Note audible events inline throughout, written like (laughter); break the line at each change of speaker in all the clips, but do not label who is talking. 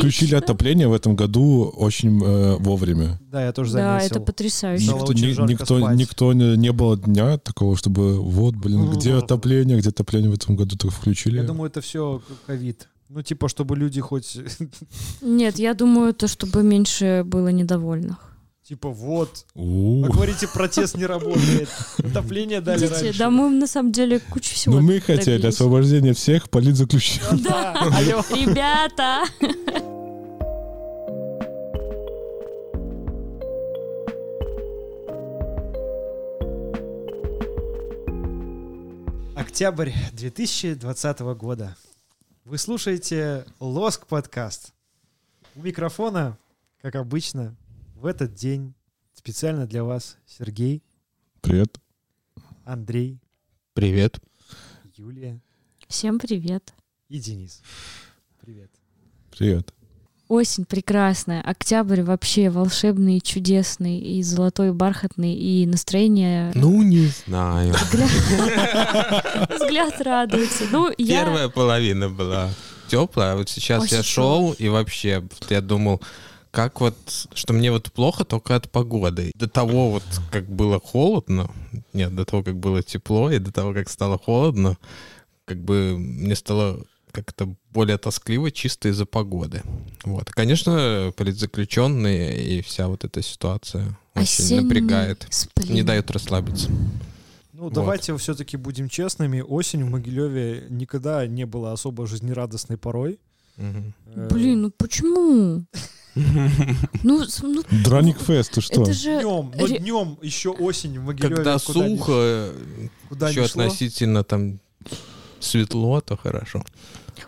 включили отопление в этом году очень э, вовремя.
Да, я тоже
Да,
заметил.
это потрясающе.
Никто, ни- никто, никто не, не было дня такого, чтобы вот, блин, где отопление, где отопление в этом году только включили.
Я думаю, это все ковид. Ну, типа, чтобы люди хоть... (laughs)
Нет, я думаю, то, чтобы меньше было недовольных.
Типа, вот. А говорите, протест не работает. Отопление дали
Видите,
раньше.
да мы на самом деле кучу всего
Ну мы хотели
добились.
освобождения всех политзаключенных.
Да.
Ребята!
Октябрь 2020 года. Вы слушаете Лоск подкаст. У микрофона, как обычно, в этот день специально для вас Сергей,
Привет.
Андрей,
Привет.
Юлия
Всем привет.
и Денис. Привет.
Привет.
Осень прекрасная, октябрь вообще волшебный, чудесный, и золотой, бархатный, и настроение...
Ну, не знаю.
Взгляд, (laughs) радуется. Ну, я...
Первая половина была теплая, а вот сейчас
Очень
я шел и вообще я думал, как вот, что мне вот плохо только от погоды. До того вот, как было холодно, нет, до того, как было тепло, и до того, как стало холодно, как бы мне стало как-то более тоскливо чисто из-за погоды. Вот. Конечно, политзаключенные и вся вот эта ситуация очень
Осенний
напрягает,
сплин.
не дает расслабиться.
Ну,
Вот.
давайте все-таки будем честными. Осень в Могилеве никогда не была особо жизнерадостной порой. Э,
Блин, ну почему? (laughs) Ну, ну,
Драник Фест, ты что?
это же...
Днем, но днем еще осень в Могилеве.
Когда
куда ни-
сухо,
куда
еще
ни шло.
относительно там светло, то хорошо.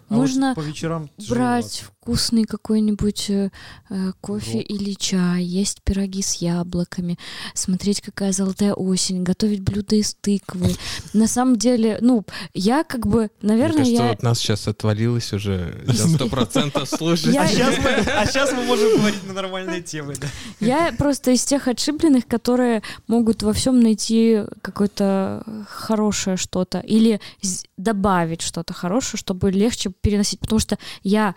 А вот
Можно
по вечерам
брать вкусный какой-нибудь э, э, кофе
Рок.
или чай, есть пироги с яблоками, смотреть, какая золотая осень, готовить блюда из тыквы. На самом деле, ну, я как бы,
Мне
наверное,
кажется,
я...
вот нас сейчас отвалилось уже сто процентов (laughs) слушать.
А сейчас, мы, (laughs) а мы можем говорить на нормальные темы. да.
Я просто из тех отшибленных, которые могут во всем найти какое-то хорошее что-то или добавить что-то хорошее, чтобы легче переносить. Потому что я,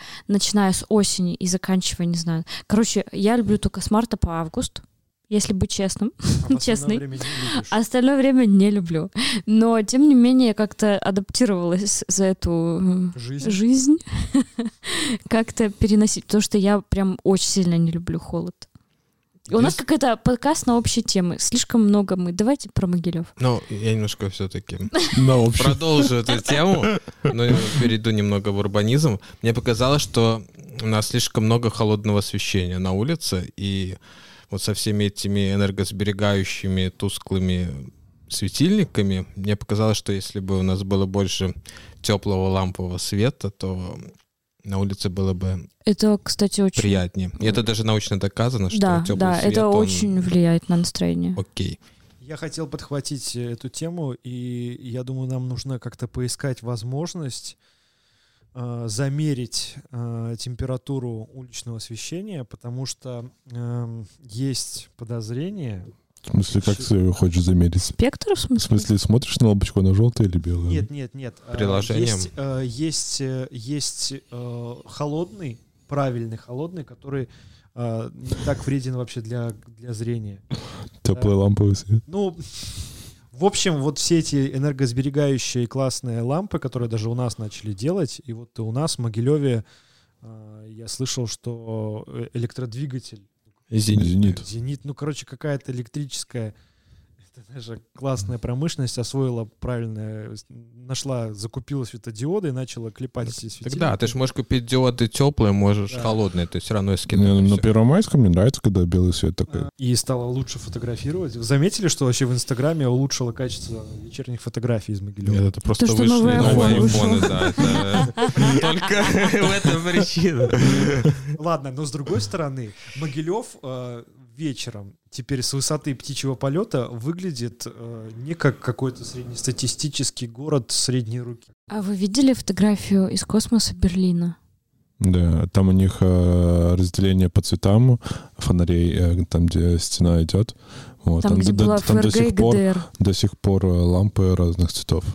начиная с осени и заканчивая, не знаю. Короче, я люблю только с марта по август, если быть честным.
А
Честный.
время.
А остальное время не люблю. Но, тем не менее, я как-то адаптировалась за эту э,
Жизнь.
жизнь. (laughs) как-то переносить. Потому что я прям очень сильно не люблю холод. У нас какой-то подкаст на общие темы. Слишком много мы. Давайте про Могилев.
Ну, я немножко все-таки продолжу эту тему, но перейду немного в урбанизм. Мне показалось, что у нас слишком много холодного освещения на улице, и вот со всеми этими энергосберегающими тусклыми светильниками, мне показалось, что если бы у нас было больше теплого лампового света, то на улице было бы
Это, кстати, очень...
приятнее. И это даже научно доказано, что
Да,
теплый
да,
свет,
это
он
очень влияет на настроение.
окей.
Я хотел подхватить э, эту тему, и я думаю, нам нужно как-то поискать возможность э, замерить э, температуру уличного освещения, потому что эм, есть подозрение.
В смысле, как ты хочешь замерить?
Спектр, в
В
смысле?
смысле, смотришь на лампочку, она желтая или белая?
Нет, нет, нет. э,
Приложением?
Есть, э, есть, э, есть э, холодный, правильный холодный, который э, не так вреден вообще для, для зрения.
Теплый ламповый свет.
Ну, в общем, вот все эти энергосберегающие классные лампы, которые даже у нас начали делать, и вот у нас в Могилеве я слышал, что э, электродвигатель
Зенит.
Зенит.
Зенит, ну, короче, какая-то электрическая, это даже классная промышленность освоила правильно, с- нашла, закупила светодиоды и начала клепать эти светильники.
Тогда ты же можешь купить диоды теплые, можешь
Да.
холодные, то есть все равно
Не,
скидываешь.
ну, на Первомайском мне нравится, когда белый свет такой.
А, И стала лучше фотографировать. Вы заметили, что вообще в Инстаграме улучшило качество вечерних фотографий из Могилева?
Нет, это просто
что
вышли новые айфоны, да. (laughs) Только в этом причина.
Ладно, но с другой стороны, Могилев э, вечером теперь с высоты птичьего полета выглядит э, не как какой-то среднестатистический город средней руки.
А вы видели фотографию из космоса Берлина?
Да, там у них э, разделение по цветам фонарей, э, там, где стена идет. Вот,
Там, где
до-
была
там до сих пор, до сих пор э, лампы разных цветов.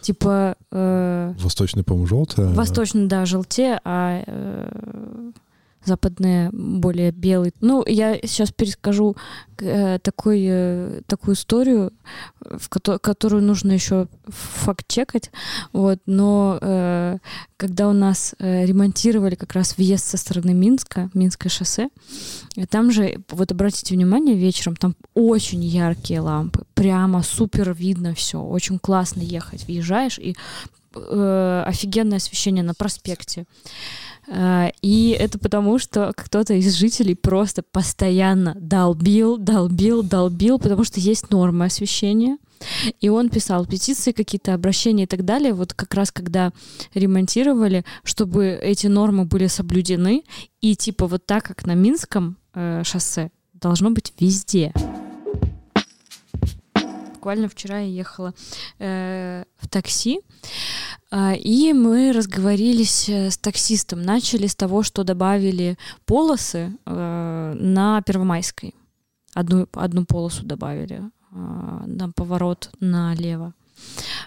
Типа э,
Восточный, по-моему, желтая.
восточно, да, желтее, а э, западные более белые. Ну, я сейчас перескажу э, такой, э, такую историю, в ко- которую нужно еще факт-чекать. Вот, но э, когда у нас э, ремонтировали как раз въезд со стороны Минска, Минское шоссе, э, там же, вот обратите внимание, вечером там очень яркие лампы, прямо супер видно все, очень классно ехать. Въезжаешь и э, офигенное освещение на проспекте. Э, И это потому, что кто-то из жителей просто постоянно долбил, долбил, долбил, потому что есть нормы освещения. И он писал петиции, какие-то обращения и так далее, вот как раз когда ремонтировали, чтобы эти нормы были соблюдены. И типа вот так, как на Минском э, шоссе, должно быть везде. Буквально вчера я ехала э, в такси, э, и мы разговорились э, с таксистом. Начали с того, что добавили полосы э, на Первомайской. Одну, одну полосу добавили э, на поворот налево.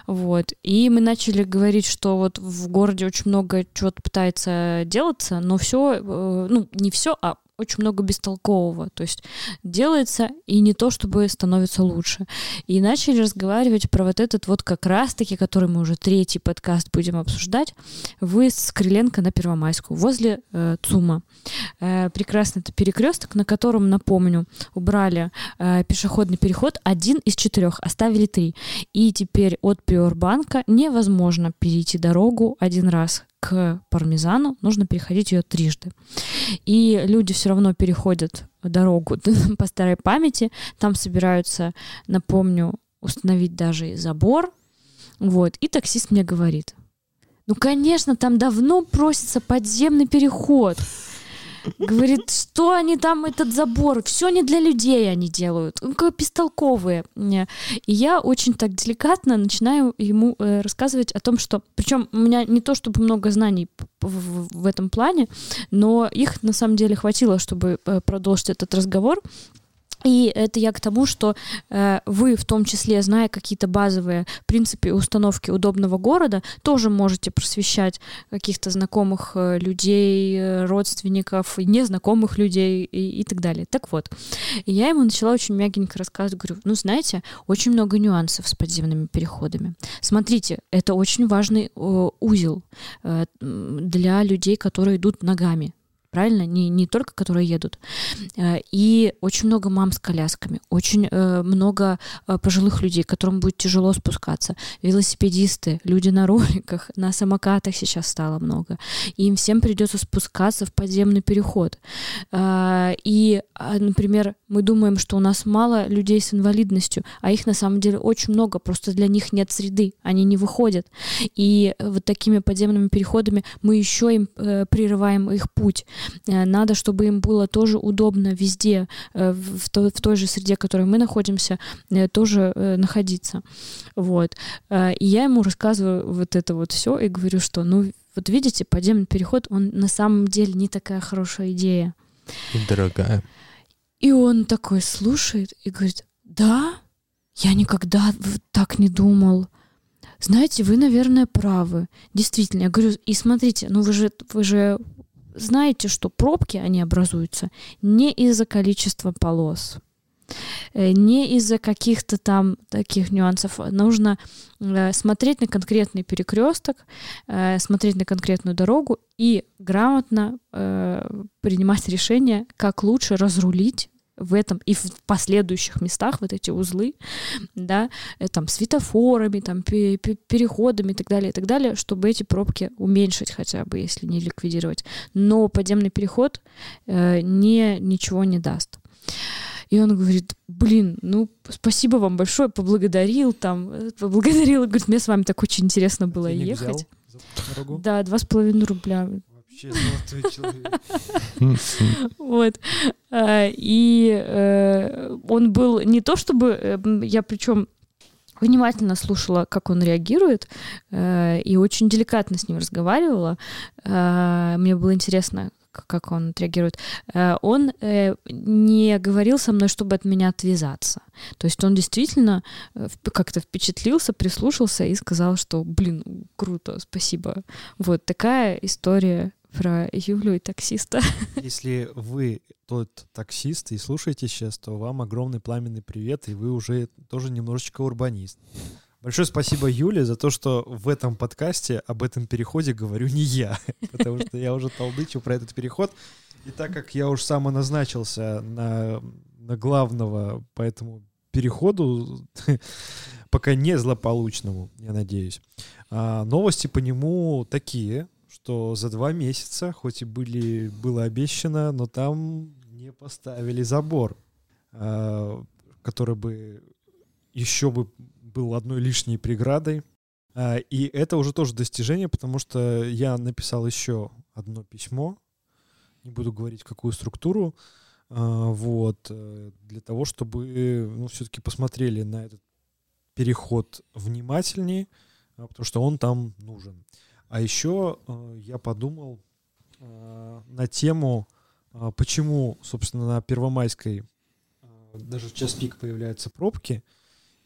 Вот. И мы начали говорить, что вот в городе очень много чего-то пытается делаться, но все, ну, не все, а очень много бестолкового. То есть делается и не то, чтобы становится лучше. И начали разговаривать про вот этот вот как раз-таки, который мы уже третий подкаст будем обсуждать, выезд с Крыленко на Первомайскую, возле э, ЦУМа. Э, прекрасный это перекресток, на котором, напомню, убрали э, пешеходный переход один из четырех, оставили три. И теперь от Приорбанка невозможно перейти дорогу один раз к пармезану, нужно переходить ее трижды. И люди все равно переходят дорогу (laughs) по старой памяти, там собираются, напомню, установить даже забор. Вот. И таксист мне говорит, ну, конечно, там давно просится подземный переход. Говорит, что они там, этот забор, все не для людей они делают, ну, как бестолковые. И я очень так деликатно начинаю ему э, рассказывать о том, что, причем у меня не то чтобы много знаний в, в этом плане, но их на самом деле хватило, чтобы э, продолжить этот разговор. И это я к тому, что э, вы, в том числе, зная какие-то базовые принципы установки удобного города, тоже можете просвещать каких-то знакомых э, людей, э, родственников, незнакомых людей и, и так далее. Так вот, я ему начала очень мягенько рассказывать, говорю, ну, знаете, очень много нюансов с подземными переходами. Смотрите, это очень важный э, узел э, для людей, которые идут ногами правильно? Не, не только которые едут. И очень много мам с колясками, очень много пожилых людей, которым будет тяжело спускаться. Велосипедисты, люди на роликах, (laughs) на самокатах сейчас стало много. И им всем придется спускаться в подземный переход. И, например, мы думаем, что у нас мало людей с инвалидностью, а их на самом деле очень много, просто для них нет среды, они не выходят. И вот такими подземными переходами мы еще им прерываем их путь. Надо, чтобы им было тоже удобно везде, в той, в той же среде, в которой мы находимся, тоже находиться. Вот. И я ему рассказываю вот это вот все и говорю, что, ну, вот видите, подземный переход, он на самом деле не такая хорошая идея.
Дорогая.
И он такой слушает и говорит, да, я никогда так не думал. Знаете, вы, наверное, правы. Действительно, я говорю, и смотрите, ну вы же, вы же знаете, что пробки, они образуются не из-за количества полос, не из-за каких-то там таких нюансов. Нужно смотреть на конкретный перекресток, смотреть на конкретную дорогу и грамотно принимать решение, как лучше разрулить в этом и в последующих местах вот эти узлы, да, там светофорами, там переходами и так далее, и так далее, чтобы эти пробки уменьшить хотя бы, если не ликвидировать. Но подземный переход э, не, ничего не даст. И он говорит, блин, ну, спасибо вам большое, поблагодарил там, поблагодарил, говорит, мне с вами так очень интересно было
Денег
ехать. Да, два с половиной рубля.
Вообще золотой человек. (laughs)
Вот. И он был не то чтобы... Я причем внимательно слушала, как он реагирует, и очень деликатно с ним разговаривала. Мне было интересно, как он отреагирует, он не говорил со мной, чтобы от меня отвязаться. То есть он действительно как-то впечатлился, прислушался и сказал, что, блин, круто, спасибо. Вот такая история про Юлю и таксиста. (laughs)
Если вы тот таксист и слушаете сейчас, то вам огромный пламенный привет, и вы уже тоже немножечко урбанист. Большое спасибо Юле за то, что в этом подкасте об этом переходе говорю не я, (laughs) потому что я уже толдычу про этот переход. И так как я уж самоназначился на, на главного по этому переходу, (laughs) пока не злополучному, я надеюсь, а новости по нему такие, что за два месяца, хоть и были, было обещано, но там не поставили забор, а, который бы еще бы был одной лишней преградой. А, и это уже тоже достижение, потому что я написал еще одно письмо, не буду говорить, какую структуру, а, вот, э, для того, чтобы, ну, все-таки посмотрели на этот переход внимательнее, потому что он там нужен. А еще э, я подумал э, на тему, почему, собственно, на Первомайской даже в час пик появляются пробки —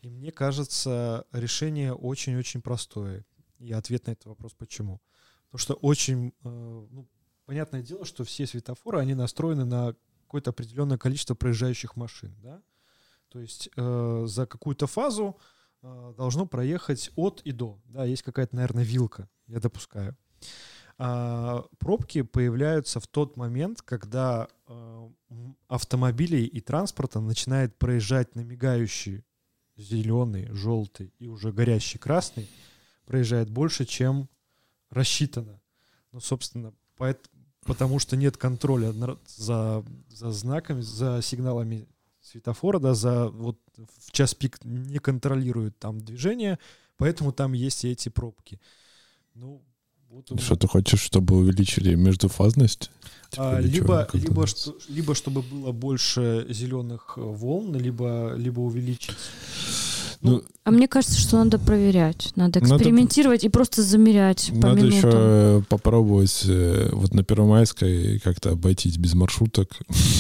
и мне кажется, решение очень-очень простое. И ответ на этот вопрос почему. Потому что очень, э, ну, понятное дело, что все светофоры, они настроены на какое-то определенное количество проезжающих машин, да? То есть э, за какую-то фазу э, должно проехать от и до, да, есть какая-то, наверное, вилка, я допускаю. А пробки появляются в тот момент, когда э, автомобилей и транспорта начинает проезжать на мигающие зеленый, желтый и уже горящий красный проезжает больше, чем рассчитано. Ну, собственно, поэтому, потому что нет контроля за, за знаками, за сигналами светофора, да, за вот в час пик не контролируют там движение, поэтому там есть и эти пробки. Ну,
вот Что ты хочешь, чтобы увеличили междуфазность?
Типа, а, либо, либо, что, либо чтобы было больше зеленых волн, либо, либо увеличить.
Ну, ну, а мне кажется, что надо проверять, надо экспериментировать надо, и просто замерять по
Надо
минутам.
еще попробовать э, вот на Первомайской как-то обойтись без маршруток,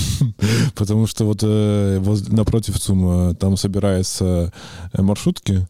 (laughs) потому что вот э, напротив ЦУМа там собираются э, маршрутки,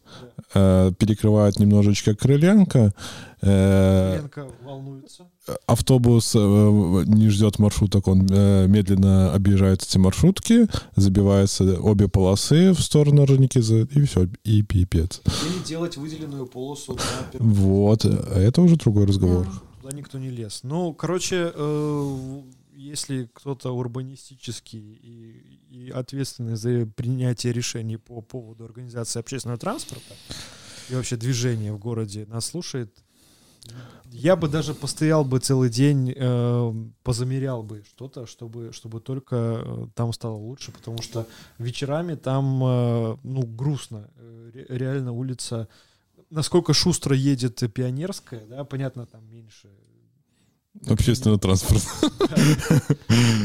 перекрывают немножечко Крыленко,
Ленка волнуется.
Автобус э, не ждет маршруток, он э, медленно объезжает эти маршрутки, забиваются обе полосы в сторону Орджоникидзе, и все, и пипец.
Или делать выделенную полосу.
Вот, это уже другой разговор.
Туда никто не лез. Ну, короче, э, если кто-то урбанистический и, и ответственный за принятие решений по поводу организации общественного транспорта и вообще движения в городе нас слушает, я бы даже постоял бы целый день, э, позамерял бы что-то, чтобы, чтобы только э, там стало лучше, потому что вечерами там, э, ну, грустно. Э, реально улица... Насколько шустро едет Пионерская, да, понятно, там меньше
Общественный транспорт.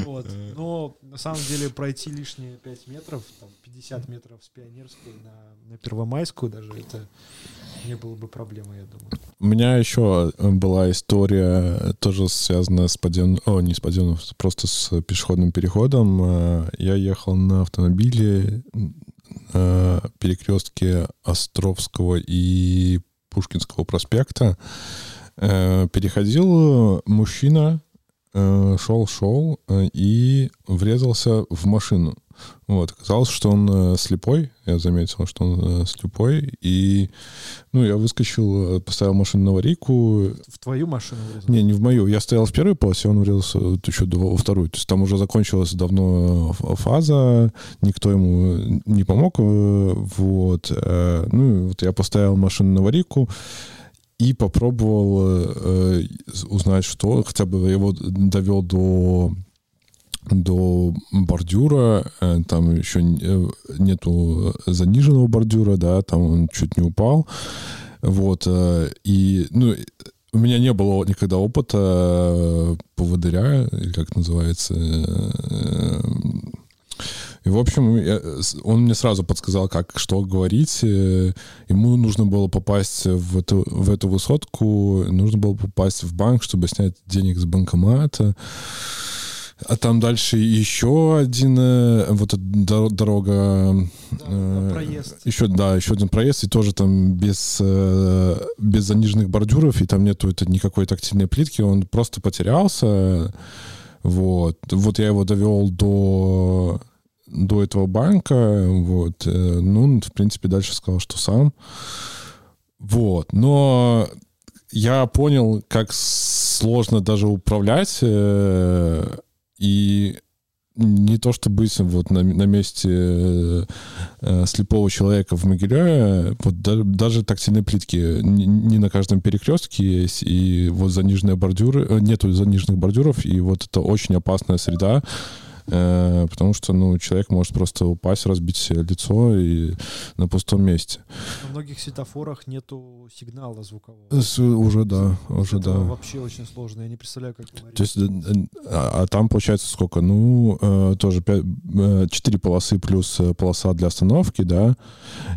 Вот. Но на самом деле пройти лишние 5 метров, там 50 метров с Пионерской на, на Первомайскую даже, это не было бы проблемой, я думаю.
У меня еще была история, тоже связанная с подъемом, о, не с подъемом, просто с пешеходным переходом. Э, я ехал на автомобиле на перекрестке Островского и Пушкинского проспекта. Э, переходил мужчина, шел-шел э, э, и врезался в машину. Вот, оказалось, что он слепой, я заметил, что он слепой, и, ну, я выскочил, поставил машину на аварийку.
В твою машину врезался?
Не, не в мою. Я стоял в первой полосе, он врезался еще во вторую. То есть там уже закончилась давно фаза, никто ему не помог, вот. Ну, вот я поставил машину на аварийку, и попробовал э, узнать, что хотя бы его довел до до бордюра, э, там еще э, нету заниженного бордюра, да, там он чуть не упал, вот, э, и, ну, у меня не было никогда опыта поводыря, или как называется, и, в общем, я, он мне сразу подсказал, как, что говорить. Э, ему нужно было попасть в эту, в эту высотку, нужно было попасть в банк, чтобы снять денег с банкомата. А там дальше еще один, э, вот эта дор- дорога...
Да,
э. Еще, да, еще один проезд, и тоже там без, э, без заниженных бордюров, и там нету это никакой тактильной плитки, он просто потерялся. Вот. Вот я его довел до, до этого банка, вот. э, Ну, он, в принципе, дальше сказал, что сам. Вот. Но я понял, как сложно даже управлять, э, и не то, что быть вот на, на месте э, слепого человека в Могилеве, вот да- даже тактильные плитки не, не на каждом перекрестке есть, и вот заниженные бордюры, нету заниженных бордюров, и вот это очень опасная среда, потому что, ну, человек может просто упасть, разбить себе лицо и на пустом месте.
На многих светофорах нету сигнала звукового.
С- уже да, уже
Это
да.
вообще очень сложно. Я не представляю, как говорить.
То есть, э, э, а, а там получается сколько? Ну, э, тоже 4 полосы плюс э, полоса для остановки, да,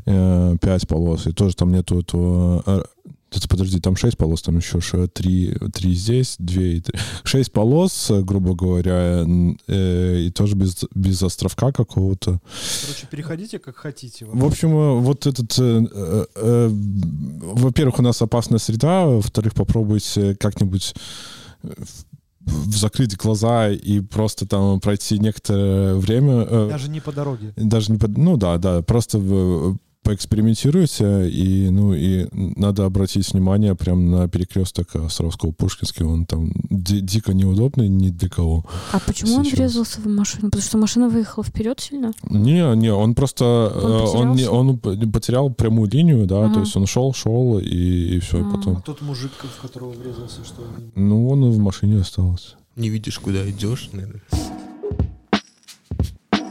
5 полос, и тоже там нету этого... это, подожди, там 6 полос, там еще 3, 3 здесь, 2 и 3. 6 (laughs) полос, э, грубо говоря, э, и тоже без, без островка какого-то.
Короче, переходите как хотите.
В общем, э, вот этот... э, э, э, во-первых, у нас опасная среда, во-вторых, попробуйте как-нибудь закрыть глаза и просто там пройти некоторое время.
Даже не по дороге.
даже не под... Ну да, да, просто поэкспериментируйте, и, ну, и надо обратить внимание прям на перекресток Островского-Пушкинский, он там ди- дико неудобный ни для кого.
А почему он
Сейчас.
врезался в машину? Потому что машина выехала вперед сильно?
Не, не, он просто
Он
э, он, не, он потерял прямую линию, да,
Ага.
то есть он шел, шел и, и все, и
А.
потом.
А тот мужик, в которого врезался, что
Ну, он в машине остался.
Не видишь, куда идешь, наверное.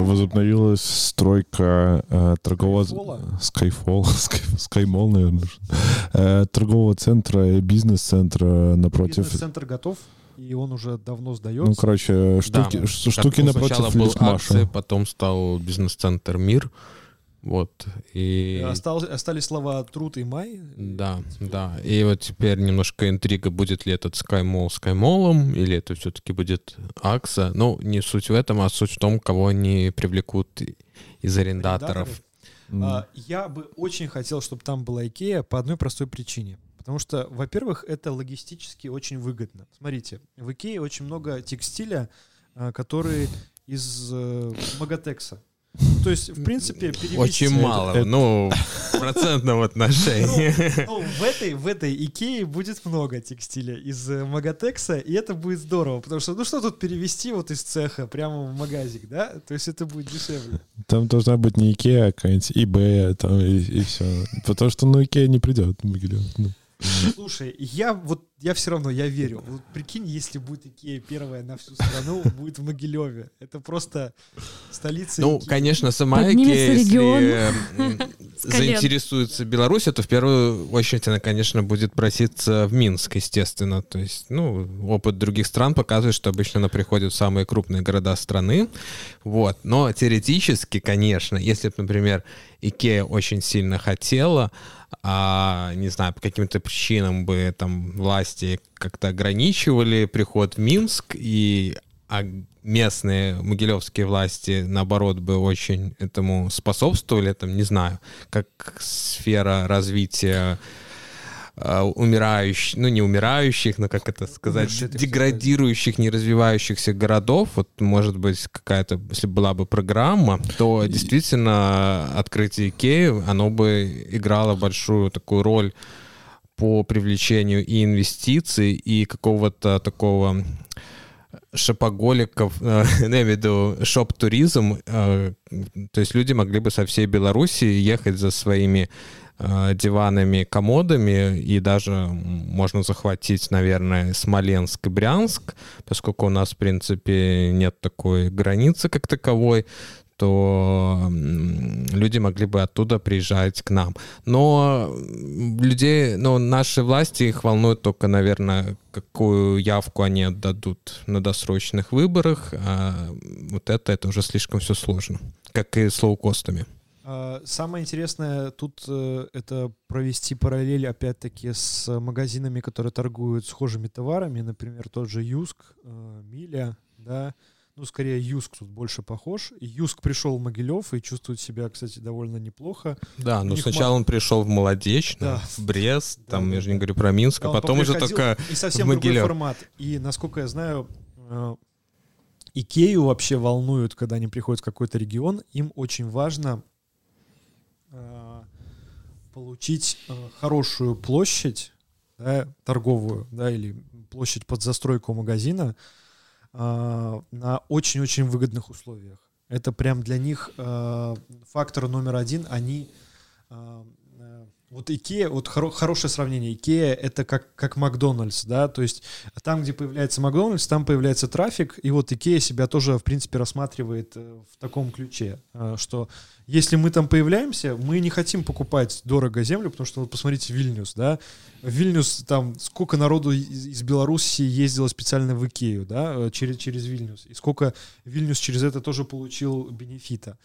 Возобновилась стройка э, торгового... Skyfall, Sky- Skymall, наверное. Э, торгового центра и бизнес-центра напротив...
Бизнес-центр готов, и он уже давно сдается.
Ну, короче, штуки,
Да.
штуки
ну,
напротив
Сначала был акция, потом стал бизнес-центр «Мир». Вот. И...
Остал- остались слова труд и май.
Да, да. И вот теперь немножко интрига, будет ли этот SkyMall SkyMall, или это все-таки будет Акса. Ну, не суть в этом, а суть в том, кого они привлекут из арендаторов.
М.
А, я бы очень хотел, чтобы там была Икея по одной простой причине. Потому что, во-первых, это логистически очень выгодно. Смотрите, в Икее очень много текстиля, а, который из э, Магатекса. То есть, в принципе, перевести...
Очень мало,
это-
ну, в процентном отношении. (laughs)
Ну, в этой, в этой Икее будет много текстиля из э, Магатекса, и это будет здорово, потому что, ну что тут перевести вот из цеха прямо в магазик, да? То есть это будет дешевле.
Там должна быть не Икея, а какая-нибудь eBay, там, и, все. Потому что, ну, Икея не придет в Могилев. Ну.
Слушай, я вот, я все равно, я верю. Вот прикинь, если будет Икея первая на всю страну, (laughs) будет в Могилеве. Это просто столица
Ну,
Икеи.
конечно, сама
Поднимется
Икея, если (laughs) заинтересуется Беларусь, то в первую очередь она, конечно, будет проситься в Минск, естественно. То есть, ну, опыт других стран показывает, что обычно она приходит в самые крупные города страны. Вот. Но теоретически, конечно, если бы, например, Икея очень сильно хотела, а, не знаю, по каким-то причинам бы там власти как-то ограничивали приход в Минск, и а местные могилевские власти, наоборот, бы очень этому способствовали, там, не знаю, как сфера развития а, умирающих, ну не умирающих, но как это сказать,
так
деградирующих, не развивающихся городов, вот может быть какая-то, если была бы программа, то действительно открытие Икеи, оно бы играло большую такую роль по привлечению и инвестиций, и какого-то такого шопоголиков, э, (laughs) я имею в виду шоп-туризм, э, то есть люди могли бы со всей Беларуси ехать за своими э, диванами, комодами, и даже можно захватить, наверное, Смоленск и Брянск, поскольку у нас, в принципе, нет такой границы как таковой, то люди могли бы оттуда приезжать к нам. Но людей, но наши власти их волнует только, наверное, какую явку они отдадут на досрочных выборах. А вот это, это уже слишком все сложно, как и с лоукостами.
А, Самое интересное тут э, это провести параллель, опять-таки, с магазинами, которые торгуют схожими товарами, например, тот же Юск, э, Миля, да, ну, скорее, Юск тут больше похож. Юск пришел в Могилев и чувствует себя, кстати, довольно неплохо.
Да,
них
сначала он пришел в Молодечно,
Да.
в Брест,
Да,
там,
да,
я же не говорю про Минск,
Да,
а потом уже только
И совсем
в
другой
Могилев.
формат. И, насколько я знаю, э, Икею вообще волнуют, когда они приходят в какой-то регион. Им очень важно получить э, хорошую площадь, да, торговую, да, или площадь под застройку магазина э, на очень-очень выгодных условиях. Это прям для них э, фактор номер один. Они э, э, вот Икея, вот хоро- хорошее сравнение. Икея это как, как Макдональдс, да, то есть там, где появляется Макдональдс, там появляется трафик, и вот Икея себя тоже, в принципе, рассматривает э, в таком ключе, э, что если мы там появляемся, мы не хотим покупать дорого землю, потому что вот посмотрите Вильнюс, да, Вильнюс там сколько народу из, из Беларуси ездило специально в Икею, да, э, через, через Вильнюс, и сколько Вильнюс через это тоже получил бенефита.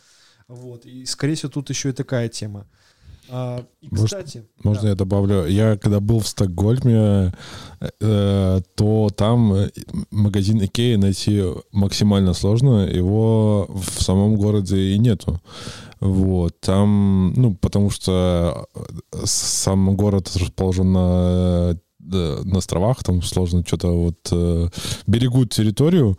Вот, и, скорее всего, тут еще и такая тема. А, и,
Может,
кстати,
Можно
да.
я добавлю? Я когда был в Стокгольме, э, то там э, магазин Икеи найти максимально сложно. Его в самом городе и нету. Вот. Там, ну, потому что э, сам город расположен на на островах, там сложно что-то вот э, берегут территорию,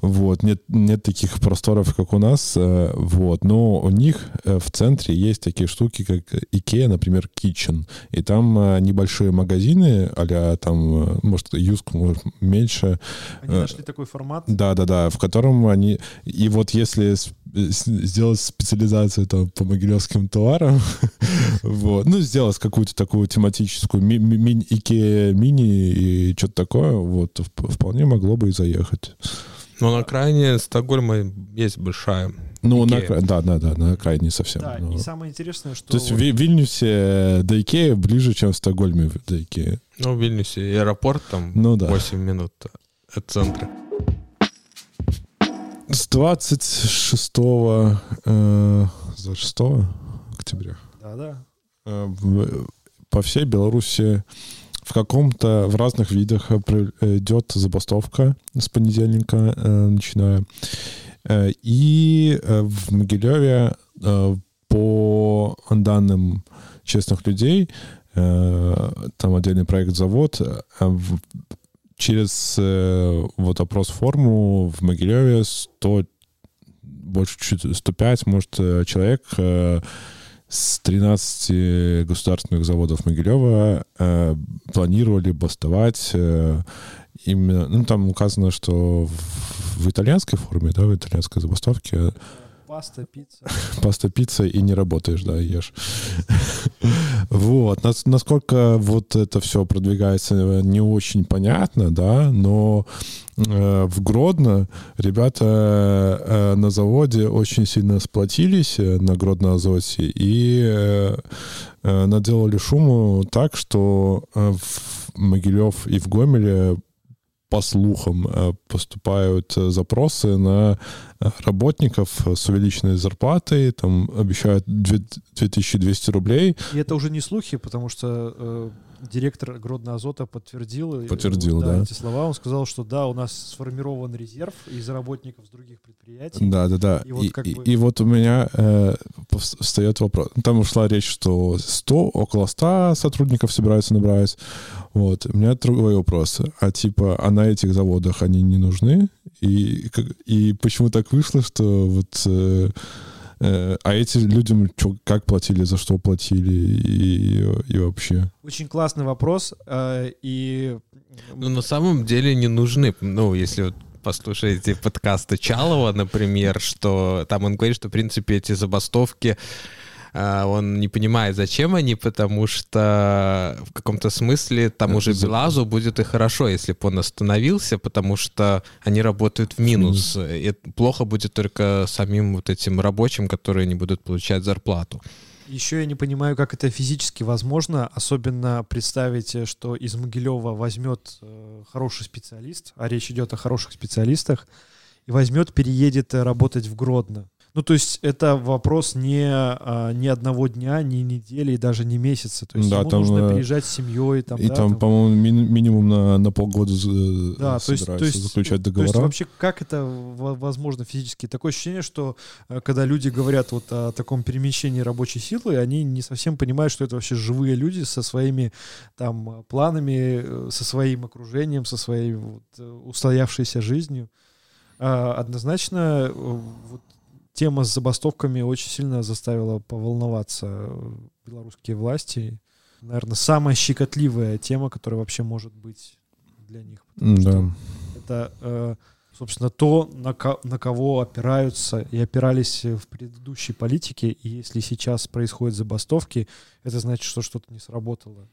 вот, нет, нет таких просторов, как у нас, э, вот, но у них э, в центре есть такие штуки, как Икея, например, Kitchen, и там э, небольшие магазины, а там, э, может, Юск, может, меньше,
Они
э,
нашли такой формат.
да-да-да, в котором они... И вот если сделать специализацию там, по могилевским товарам, (laughs) вот, ну, сделать какую-то такую тематическую ми- ми- мини- Икея мини и что-то такое, вот, вп- вполне могло бы и заехать.
Но на окраине Стокгольма есть большая.
Ну, на,
Икея.
кра- да, да, да, на крайне совсем.
Да,
ну.
и самое интересное, что...
То есть в Вильнюсе до Икеи ближе, чем в Стокгольме до Икеи.
Ну, в Вильнюсе аэропорт там
Ну да.
8 минут от центра.
С 26, э, с 26 октября
Да-да.
э, по всей Беларуси в каком-то, в разных видах э, идет забастовка с понедельника э, начиная. Э, И э, в Могилеве по данным честных людей, там отдельный проект «Завод», в- через э, вот опрос-форму в Могилеве 100, больше чуть 105, может, э, человек э, с 13 государственных заводов Могилева э, планировали бастовать э, именно, ну, там указано, что в, в итальянской форме, да, в итальянской забастовке
Паста, пицца. (laughs)
паста, пицца и не работаешь, да, ешь. Вот. Нас- Насколько вот это все продвигается, э, не очень понятно, да, но э, в Гродно ребята э, на заводе очень сильно сплотились на Гродно-Азоте и наделали шуму так, что в Могилев и в Гомеле по слухам э, поступают э, запросы на э, работников с увеличенной зарплатой, там обещают две- 2200 рублей.
И это уже не слухи, потому что директор Гродно Азота подтвердил, э,
Подтвердил, да.
эти слова. Он сказал, что да, у нас сформирован резерв из работников с других предприятий.
Да, да, да.
И
И,
вот как
и-
бы-
и вот у меня э, встает вопрос. Там ушла речь, что 100, около 100 сотрудников собираются набрать. Вот. У меня другой вопрос. А типа, а на этих заводах они не нужны? И, и почему так вышло, что вот... э, а эти людям чё, как платили, за что платили и, и вообще?
Очень классный вопрос. э, и
Ну, на самом деле не нужны. Ну, если вот послушаете подкасты Чалова, например, что там он говорит, что, в принципе, эти забастовки он не понимает, зачем они, потому что в каком-то смысле тому же Белазу будет и хорошо, если бы он остановился, потому что они работают в минус. И плохо будет только самим вот этим рабочим, которые не будут получать зарплату.
Еще я не понимаю, как это физически возможно, особенно представить, э, что из Могилева возьмет э, хороший специалист, а речь идет о хороших специалистах, и возьмет, переедет э, работать в Гродно. Ну, то есть это вопрос не, а, не одного дня, не недели и даже не месяца. То есть
Да,
ему
там,
нужно
э,
приезжать с семьей. Там,
И
да,
там, по-моему, мини- минимум на, на полгода з-
Да, то есть, то есть,
заключать
то
договора.
есть вообще как это во- возможно физически? Такое ощущение, что э, когда люди говорят вот о таком перемещении рабочей силы, они не совсем понимают, что это вообще живые люди со своими там э, планами, э, со своим окружением, со своей вот, э, устоявшейся жизнью. А, Однозначно э, вот, тема с забастовками очень сильно заставила поволноваться э, белорусские власти. Наверное, самая щекотливая тема, которая вообще может быть для них.
Да.
это, э, собственно, то, на, ко- на кого опираются и опирались в предыдущей политике. И если сейчас происходят забастовки, это значит, что что-то не сработало.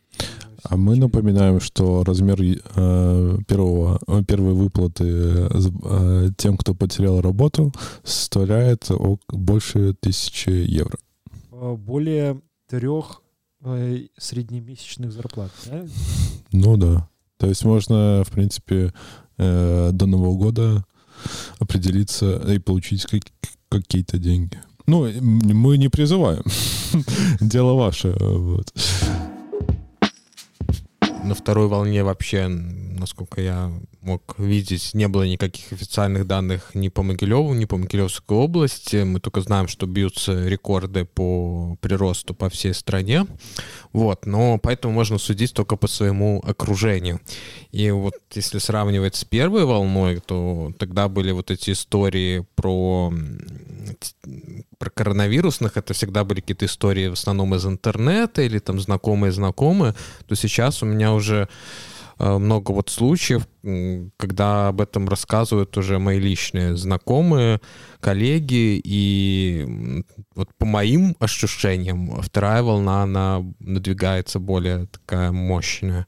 А мы напоминаем, что размер э, первого, э, первой выплаты э, э, тем, кто потерял работу, составляет больше тысячи евро.
Э, Более трех э, среднемесячных зарплат. да?
Ну да. То есть можно, в принципе, э, до Нового года определиться и получить как- какие-то деньги. Ну, мы не призываем. (laughs) Дело ваше. Вот.
На второй волне вообще, насколько я мог видеть, не было никаких официальных данных ни по Могилеву, ни по Могилевской области. Мы только знаем, что бьются рекорды по приросту по всей стране. Вот, но поэтому можно судить только по своему окружению. И вот если сравнивать с первой волной, то тогда были вот эти истории про, про коронавирусных, это всегда были какие-то истории в основном из интернета или там знакомые-знакомые, то сейчас у меня уже много вот случаев, когда об этом рассказывают уже мои личные знакомые, коллеги, и вот по моим ощущениям вторая волна, она надвигается более такая мощная.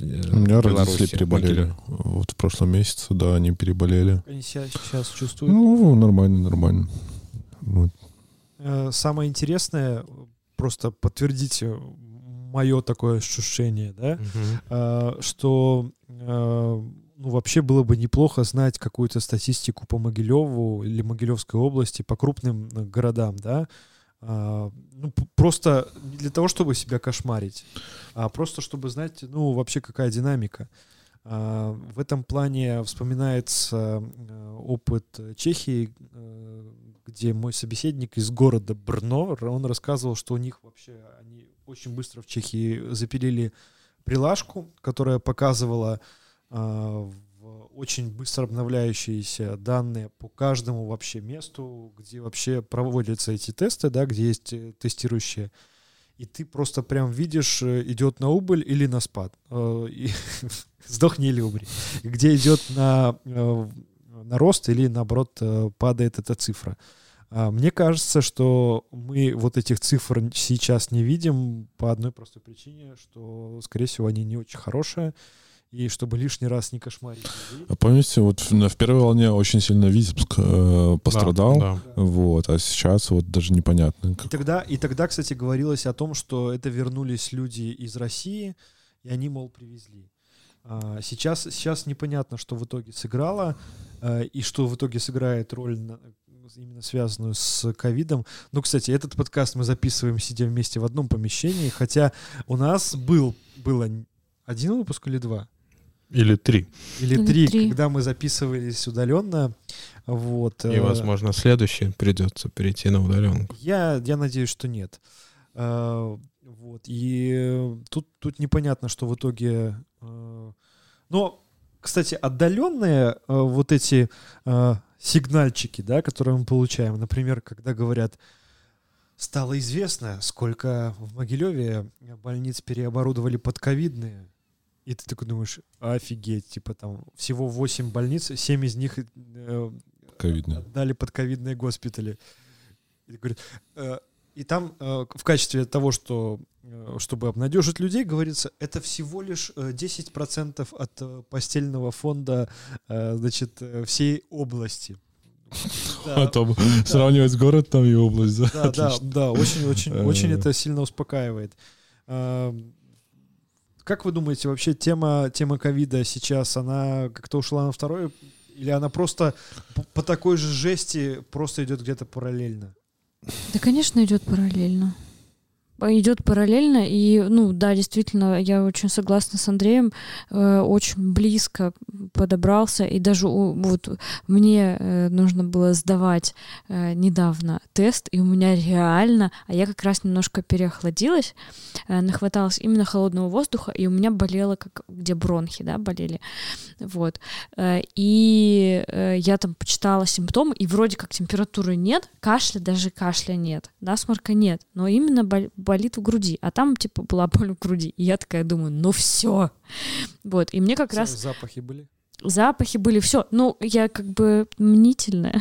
Э,
У меня
Беларуси,
родители переболели.
Могилев.
Вот в прошлом месяце, да, они переболели.
Они себя сейчас чувствуют.
Ну, нормально, нормально. Вот.
Э, Самое интересное, просто подтвердить мое такое ощущение, да, а, что а, ну, вообще было бы неплохо знать какую-то статистику по Могилеву или Могилевской области, по крупным э, городам, да, А, ну, просто не для того, чтобы себя кошмарить, а просто чтобы знать, ну, вообще какая динамика. А, В этом плане вспоминается э, опыт Чехии, э, где мой собеседник из города Брно, он рассказывал, что у них вообще очень быстро в Чехии запилили прилажку, которая показывала в очень быстро обновляющиеся данные по каждому вообще месту, где вообще проводятся эти тесты, да, где есть э, тестирующие. И ты просто прям видишь, э, идет на убыль или на спад. Э, (laughs) Сдохни или умри. Где идет на, э, на рост или наоборот э, падает эта цифра. А, Мне кажется, что мы вот этих цифр сейчас не видим по одной простой причине, что, скорее всего, они не очень хорошие, и чтобы лишний раз не кошмарить людей.
А помните, вот в, в первой волне очень сильно Витебск э, пострадал,
Да, да.
вот, а сейчас вот даже непонятно.
И
как-
тогда, и тогда, кстати, говорилось о том, что это вернулись люди из России, и они, мол, привезли. А сейчас, сейчас непонятно, что в итоге сыграло, э, и что в итоге сыграет роль именно связанную с ковидом. Ну, кстати, этот подкаст мы записываем, сидя вместе в одном помещении, хотя у нас был, было один выпуск или два?
Или три.
Или
Или
три,
три.
когда мы записывались удаленно. Вот.
И,
э,
возможно, следующий придется перейти на удаленку.
Я, я надеюсь, что нет. А, Вот. И э, тут, тут непонятно, что в итоге... э, Но, кстати, отдаленные э, вот эти э, сигнальчики, да, которые мы получаем, например, когда говорят, стало известно, сколько в Могилеве больниц переоборудовали под ковидные. И ты такой думаешь, офигеть, типа там всего 8 больниц, 7 из них э,
Ковидные.
отдали под ковидные госпитали. И, говорит, э, и там э, в качестве того, что э, чтобы обнадежить людей, говорится, это всего лишь э, 10% от э, постельного фонда э, значит, э, всей области. (laughs) Да,
А (laughs) то сравнивать город там и область, да?
да, да,
Отлично.
да, очень, очень,
Э.
очень это сильно успокаивает. А, Как вы думаете, вообще тема тема ковида сейчас, она как-то ушла на второе, или она просто по такой же жести просто идет где-то параллельно.
Да, конечно, идет параллельно. Идет параллельно, и, ну, да, действительно, я очень согласна с Андреем, э, очень близко подобрался, и даже у, вот мне э, нужно было сдавать э, недавно тест, и у меня реально, а я как раз немножко переохладилась, э, нахваталась именно холодного воздуха, и у меня болело, как где бронхи, да, болели, вот, э, и э, я там почитала симптомы, и вроде как температуры нет, кашля даже кашля нет, насморка нет, но именно боль болит в груди, а там типа была (laughs) боль в груди. И я такая думаю, ну все. Вот, и мне как раз...
Запахи были?
запахи были, все. Ну, я как бы мнительная.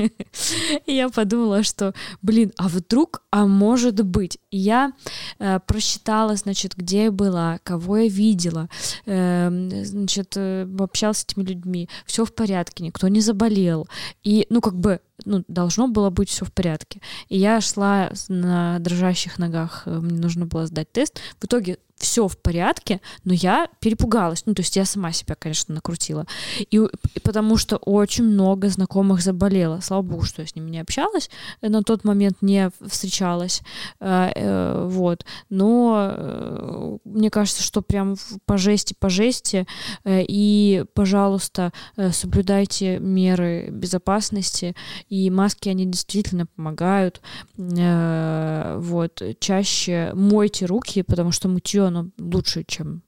(laughs) Я подумала, что, блин, а вдруг, а может быть. И я э, просчитала, значит, где я была, кого я видела, э, значит, э, общалась с этими людьми. Все в порядке, никто не заболел. И, ну, как бы, ну, должно было быть все в порядке. И я шла на дрожащих ногах, э, мне нужно было сдать тест. В итоге все в порядке, но я перепугалась. Ну, то есть я сама себя, конечно, накрутила. И, и потому что очень много знакомых заболело. Слава богу, что я с ними не общалась, э, на тот момент не встречалась. Э, э, вот. Но э, мне кажется, что прям по жести, по жести. Э, и, пожалуйста, соблюдайте меры безопасности. И маски, они действительно помогают. Э, вот. Чаще мойте руки, потому что мытье оно лучше, чем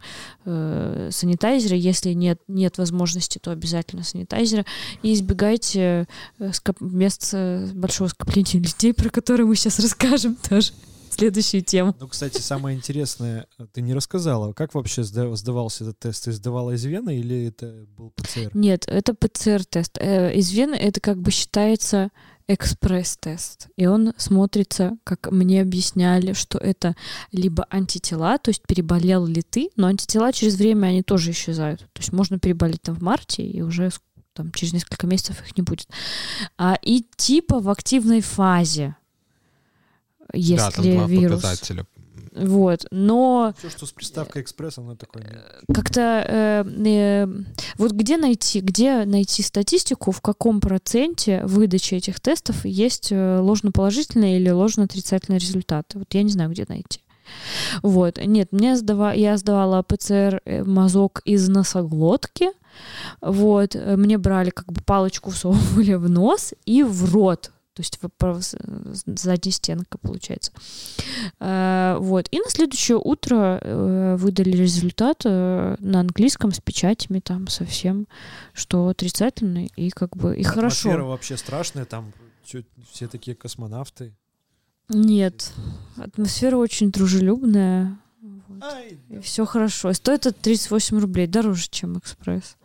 э, санитайзеры. Если нет, нет возможности, то обязательно санитайзеры. И избегайте э, мест большого скопления (laughs) людей, про которые мы сейчас расскажем тоже. Следующую тему.
Ну, кстати, самое интересное, ты не рассказала, как вообще сдавался этот тест? Ты сдавала из вены или это был ПЦР?
Нет, это ПЦР-тест. Э, из вены это как бы считается экспресс-тест. И он смотрится, как мне объясняли, что это либо антитела, то есть переболел ли ты, но антитела через время они тоже исчезают. То есть можно переболеть там в марте, и уже там, через несколько месяцев их не будет. А, и типа в активной фазе, если да, там два вирус. Показателя. Вот, но...
Все, что с приставкой экспресс, оно такое...
Э, как-то... Э, э, вот где найти, где найти статистику, в каком проценте выдачи этих тестов есть э, ложноположительные или ложно-отрицательные результаты? Вот я не знаю, где найти. Вот, нет, мне сдава, я сдавала ПЦР э, мазок из носоглотки, вот, мне брали как бы палочку всовывали в (laughs) нос и в рот, то есть задняя стенка получается. Э, вот. И на следующее утро э, выдали результат э, на английском с печатями там совсем, что отрицательный и как бы и Атмосфера хорошо.
Атмосфера вообще страшная, там все такие космонавты.
Нет, атмосфера очень дружелюбная. Вот. Ай, да. И все хорошо. Стоит это 38 рублей, дороже, чем экспресс.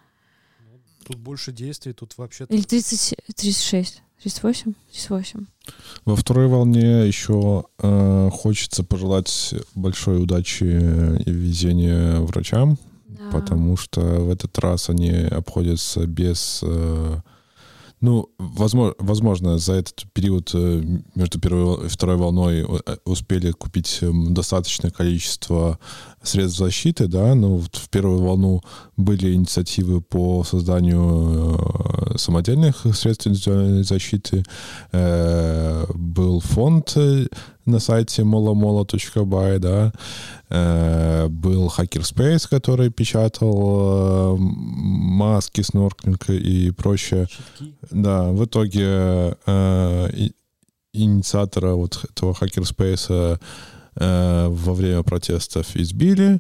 Ну, тут больше действий, тут вообще...
Или 30, 36. 38? 38.
Во второй волне еще э, хочется пожелать большой удачи и везения врачам, да. потому что в этот раз они обходятся без э, ну, возможно, возможно, за этот период э, между первой и второй волной э, успели купить эм, достаточное количество средств защиты, да, но вот в первую волну были инициативы по созданию э, самодельных средств индивидуальной защиты, был фонд на сайте molamola.by, да, э, был Hackerspace, который печатал э, маски, снорклинг и прочее. Щитки. Да, в итоге э, инициатора вот этого Hackerspace во время протестов избили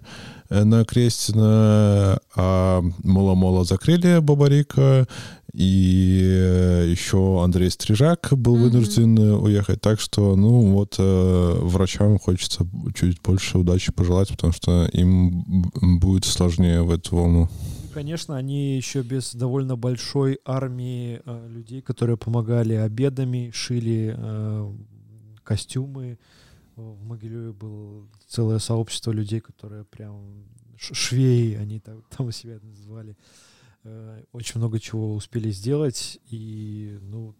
на Крестина, а Мола-Мола закрыли Бабарика, и э, еще Андрей Стрижак был вынужден mm-hmm. уехать. Так что, ну, вот э, врачам хочется чуть больше удачи пожелать, потому что им будет сложнее в эту волну.
Конечно, они еще без довольно большой армии э, людей, которые помогали обедами, шили э, костюмы. В Могилеве было целое сообщество людей, которые прям швеи, они там, (laughs) там себя называли. Э, очень много чего успели сделать, и ну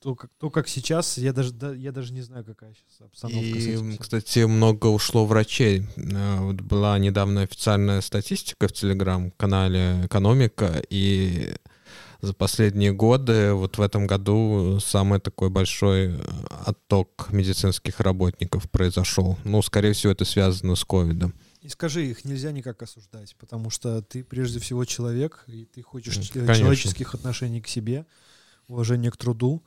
то, как, то, как сейчас, я даже, да, я даже не знаю, какая сейчас обстановка.
И, кстати, много ушло врачей. Э, вот была недавно официальная статистика в телеграм-канале «Экономика», и за последние годы. Вот в этом году самый такой большой э, отток медицинских работников произошел. Ну, скорее всего, это связано с ковидом.
И скажи, их нельзя никак осуждать, потому что ты прежде всего человек, и ты хочешь э,
Конечно.
человеческих отношений к себе, уважения к труду.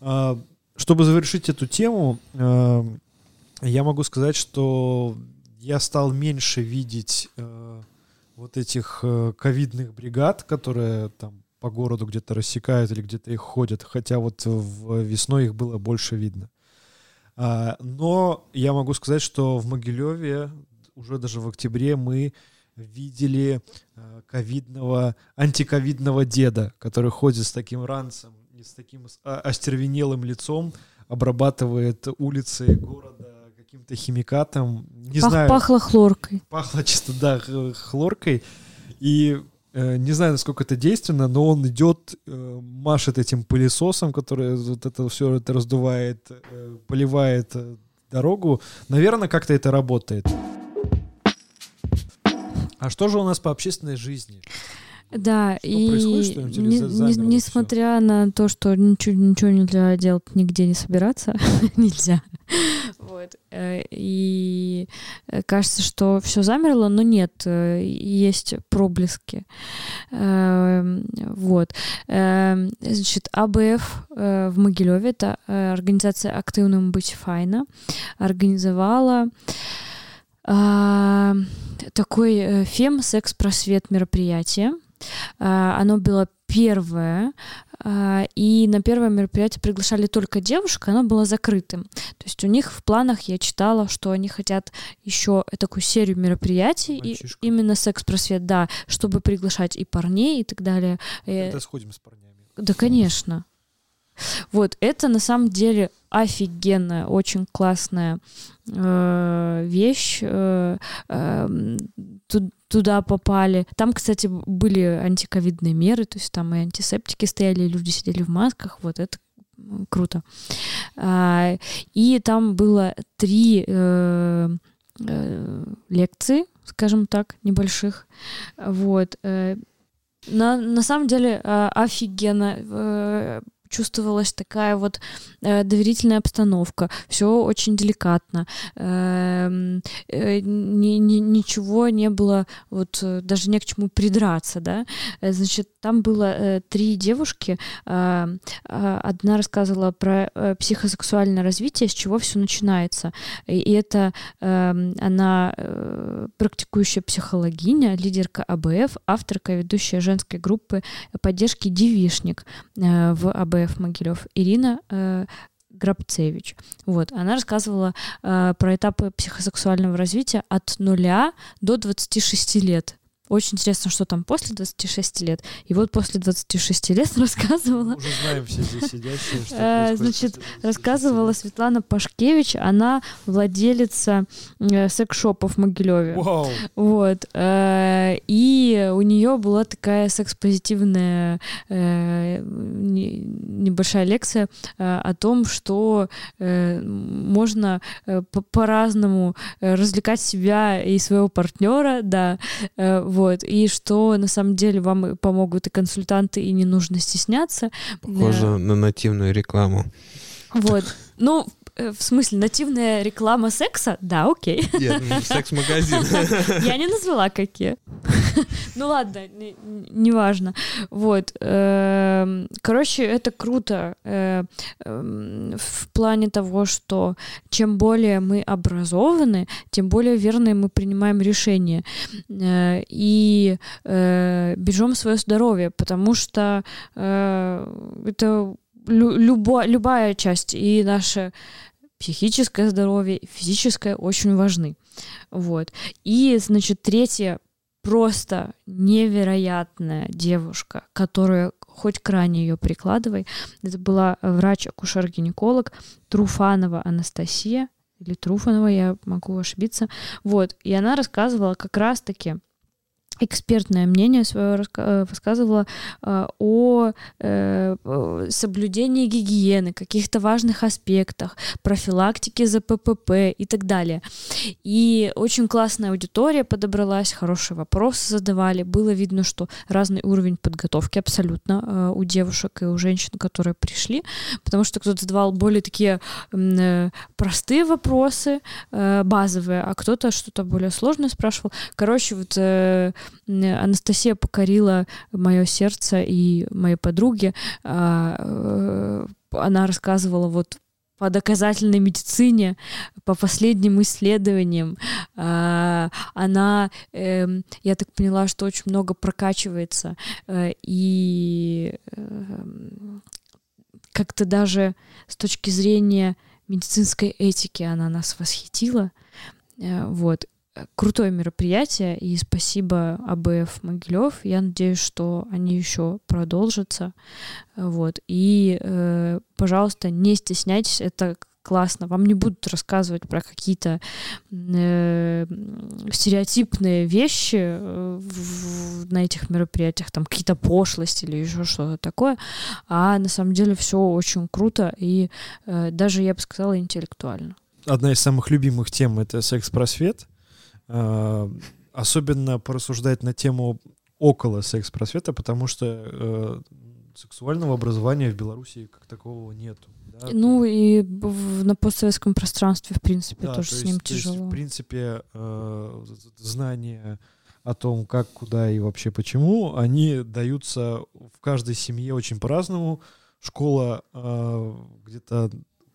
А, Чтобы завершить эту тему, а, я могу сказать, что я стал меньше видеть э, вот этих э, ковидных бригад, которые там по городу где-то рассекают или где-то их ходят, хотя вот в весной их было больше видно. А, Но я могу сказать, что в Могилеве уже даже в октябре мы видели э, ковидного, антиковидного деда, который ходит с таким ранцем и с таким а- остервенелым лицом, обрабатывает улицы города каким-то химикатом. Не
Пах-
знаю,
Пахло хлоркой.
пахло чисто, да, хлоркой. И не знаю, насколько это действенно, но он идет, э, машет этим пылесосом, который вот это все это раздувает, э, поливает э, дорогу. Наверное, как-то это работает. А что же у нас по общественной жизни?
Да,
Что
и
происходит,
не- не- несмотря на то, что ничего, ничего нельзя делать, нигде не собираться, (laughs) нельзя. Вот. э, И э, кажется, что все замерло, но нет, э, есть проблески. Эм, Вот. Эм, Значит, АБФ в Могилеве, это организация «Активным быть файна», организовала а, такой фем-секс-просвет мероприятие. А, Оно было первое, а, и на первое мероприятие приглашали только девушек, оно было закрытым. То есть у них в планах я читала, что они хотят еще такую серию мероприятий, и именно секс-просвет, да, чтобы приглашать и парней и так далее. Э,
Это сходим с парнями.
да, конечно. Вот, это на самом деле офигенная, очень классная э, вещь. э, эм, ту- туда попали. Там, кстати, были антиковидные меры, то есть там и антисептики стояли, и люди сидели в масках. Вот это круто. А, и там было три э, э, лекции, скажем так, небольших. Вот. э, на, на самом деле э, офигенно э, чувствовалась такая вот э, доверительная обстановка, все очень деликатно, Эм, э, ни- ни- ничего не было, вот э, даже не к чему придраться, да. Э, Значит, там было э, три девушки, э, э, одна рассказывала про э, психосексуальное развитие, с чего все начинается, и, и это эм, она э, практикующая психологиня, лидерка АБФ, авторка, ведущая женской группы поддержки «Девишник» э, в АБФ Могилев Ирина э, Грабцевич. Вот, она рассказывала э, про этапы психосексуального развития от нуля до 26 лет. Очень интересно, что там после 26 лет. И вот после 26 лет (laughs) рассказывала
Уже знаем все здесь сидящие, что
Э, значит,
после 26
рассказывала. Светлана Пашкевич, она владелица э, секс-шопа в Могилеве. Вот. э, И у нее была такая секс-позитивная не- небольшая лекция о том, что можно по- по-разному развлекать себя и своего партнера, да, вот, и что на самом деле вам помогут и консультанты, и не нужно стесняться.
Похоже на нативную рекламу.
Вот. Ну, в смысле, нативная реклама секса? Да, окей.
Нет, ну, секс-магазин. (laughs)
Я не назвала какие. (laughs) Ну ладно, не- неважно. Вот. эм, Короче, это круто э, эм, в плане того, что чем более мы образованы, тем более верные мы принимаем решения. Э, И э, бережем свое здоровье, потому что э, это лю- любо- любая часть и наше психическое здоровье, физическое очень важны. Вот. И, значит, третье, просто невероятная девушка, которая хоть к ране ее прикладывай. Это была врач-акушер-гинеколог Труфанова Анастасия, или Труфанова, я могу ошибиться. Вот, и она рассказывала как раз-таки экспертное мнение свое э, высказывала э, о э, соблюдении гигиены, каких-то важных аспектах, профилактике ЗППП и так далее. И очень классная аудитория подобралась, хорошие вопросы задавали. Было видно, что разный уровень подготовки абсолютно у девушек и у женщин, которые пришли, потому что кто-то задавал более такие простые вопросы, базовые, а кто-то что-то более сложное спрашивал. Короче, вот Анастасия покорила мое сердце и моей подруги. А, э, она рассказывала вот по доказательной медицине, по последним исследованиям, а, она, эм, я так поняла, что очень много прокачивается, э, и эм, как-то даже с точки зрения медицинской этики она нас восхитила. Э, вот крутое мероприятие, и спасибо АБФ Могилев. Я надеюсь, что они еще продолжатся. Вот. И, э, пожалуйста, не стесняйтесь, это классно. Вам не будут рассказывать про какие-то э, стереотипные вещи э, в, на этих мероприятиях, там какие-то пошлости или еще что-то такое, а на самом деле все очень круто и э, даже, я бы сказала, интеллектуально.
Одна из самых любимых тем — это секс-просвет. Э, особенно порассуждать на тему около секс-просвета, потому что э, сексуального образования в Беларуси как такового нету.
Да? Ну и в, на постсоветском пространстве, в принципе, да, тоже то с ним
есть,
тяжело.
есть, в принципе, э, знания о том, как, куда и вообще почему, они даются в каждой семье очень по-разному. Школа э, где-то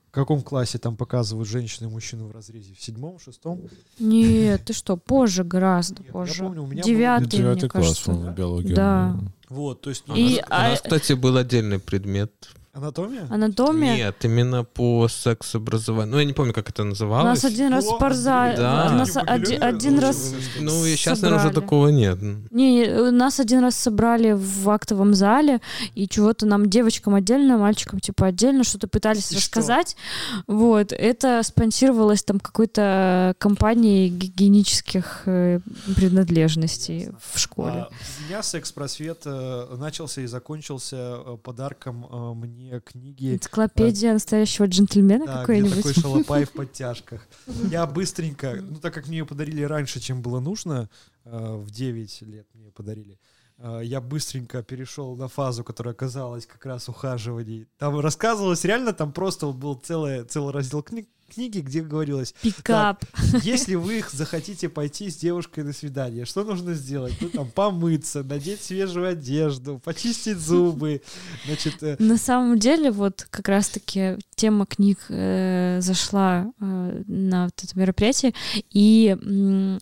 в каком классе там показывают женщину и мужчину в разрезе? В седьмом, шестом?
Нет, ты что, позже гораздо Нет, позже. Я помню, у меня девятый, был...
девятый класс,
кажется.
Да? биология.
Да.
Вот, то есть...
И, у нас, а... кстати, был отдельный предмет
Анатомия?
Анатомия?
Нет, именно по секс-образованию. Ну, я не помню, как это называлось.
У нас один раз спортзал...
Да.
Нас один, один раз
Ну, и сейчас, собрали. наверное, уже такого нет.
Не, нас один раз собрали в актовом зале, и чего-то нам, девочкам отдельно, мальчикам, типа, отдельно что-то пытались и рассказать. Что? Вот. Это спонсировалось там какой-то компанией гигиенических э, принадлежностей в школе. А,
у меня секс-просвет э, начался и закончился э, подарком мне мне книги.
Энциклопедия настоящего джентльмена да, какой-нибудь.
такой шалопай в (laughs) подтяжках. Я быстренько, ну так как мне ее подарили раньше, чем было нужно, э, в 9 лет мне ее подарили, э, я быстренько перешел на фазу, которая оказалась как раз ухаживаний. Там рассказывалось реально, там просто был целый, целый раздел книг, книги, где говорилось...
Пикап.
если вы захотите пойти с девушкой на свидание, что нужно сделать? Ну, там, помыться, надеть свежую одежду, почистить зубы. Значит,
э... На самом деле, вот как раз-таки тема книг э, зашла э, на вот это мероприятие, и э,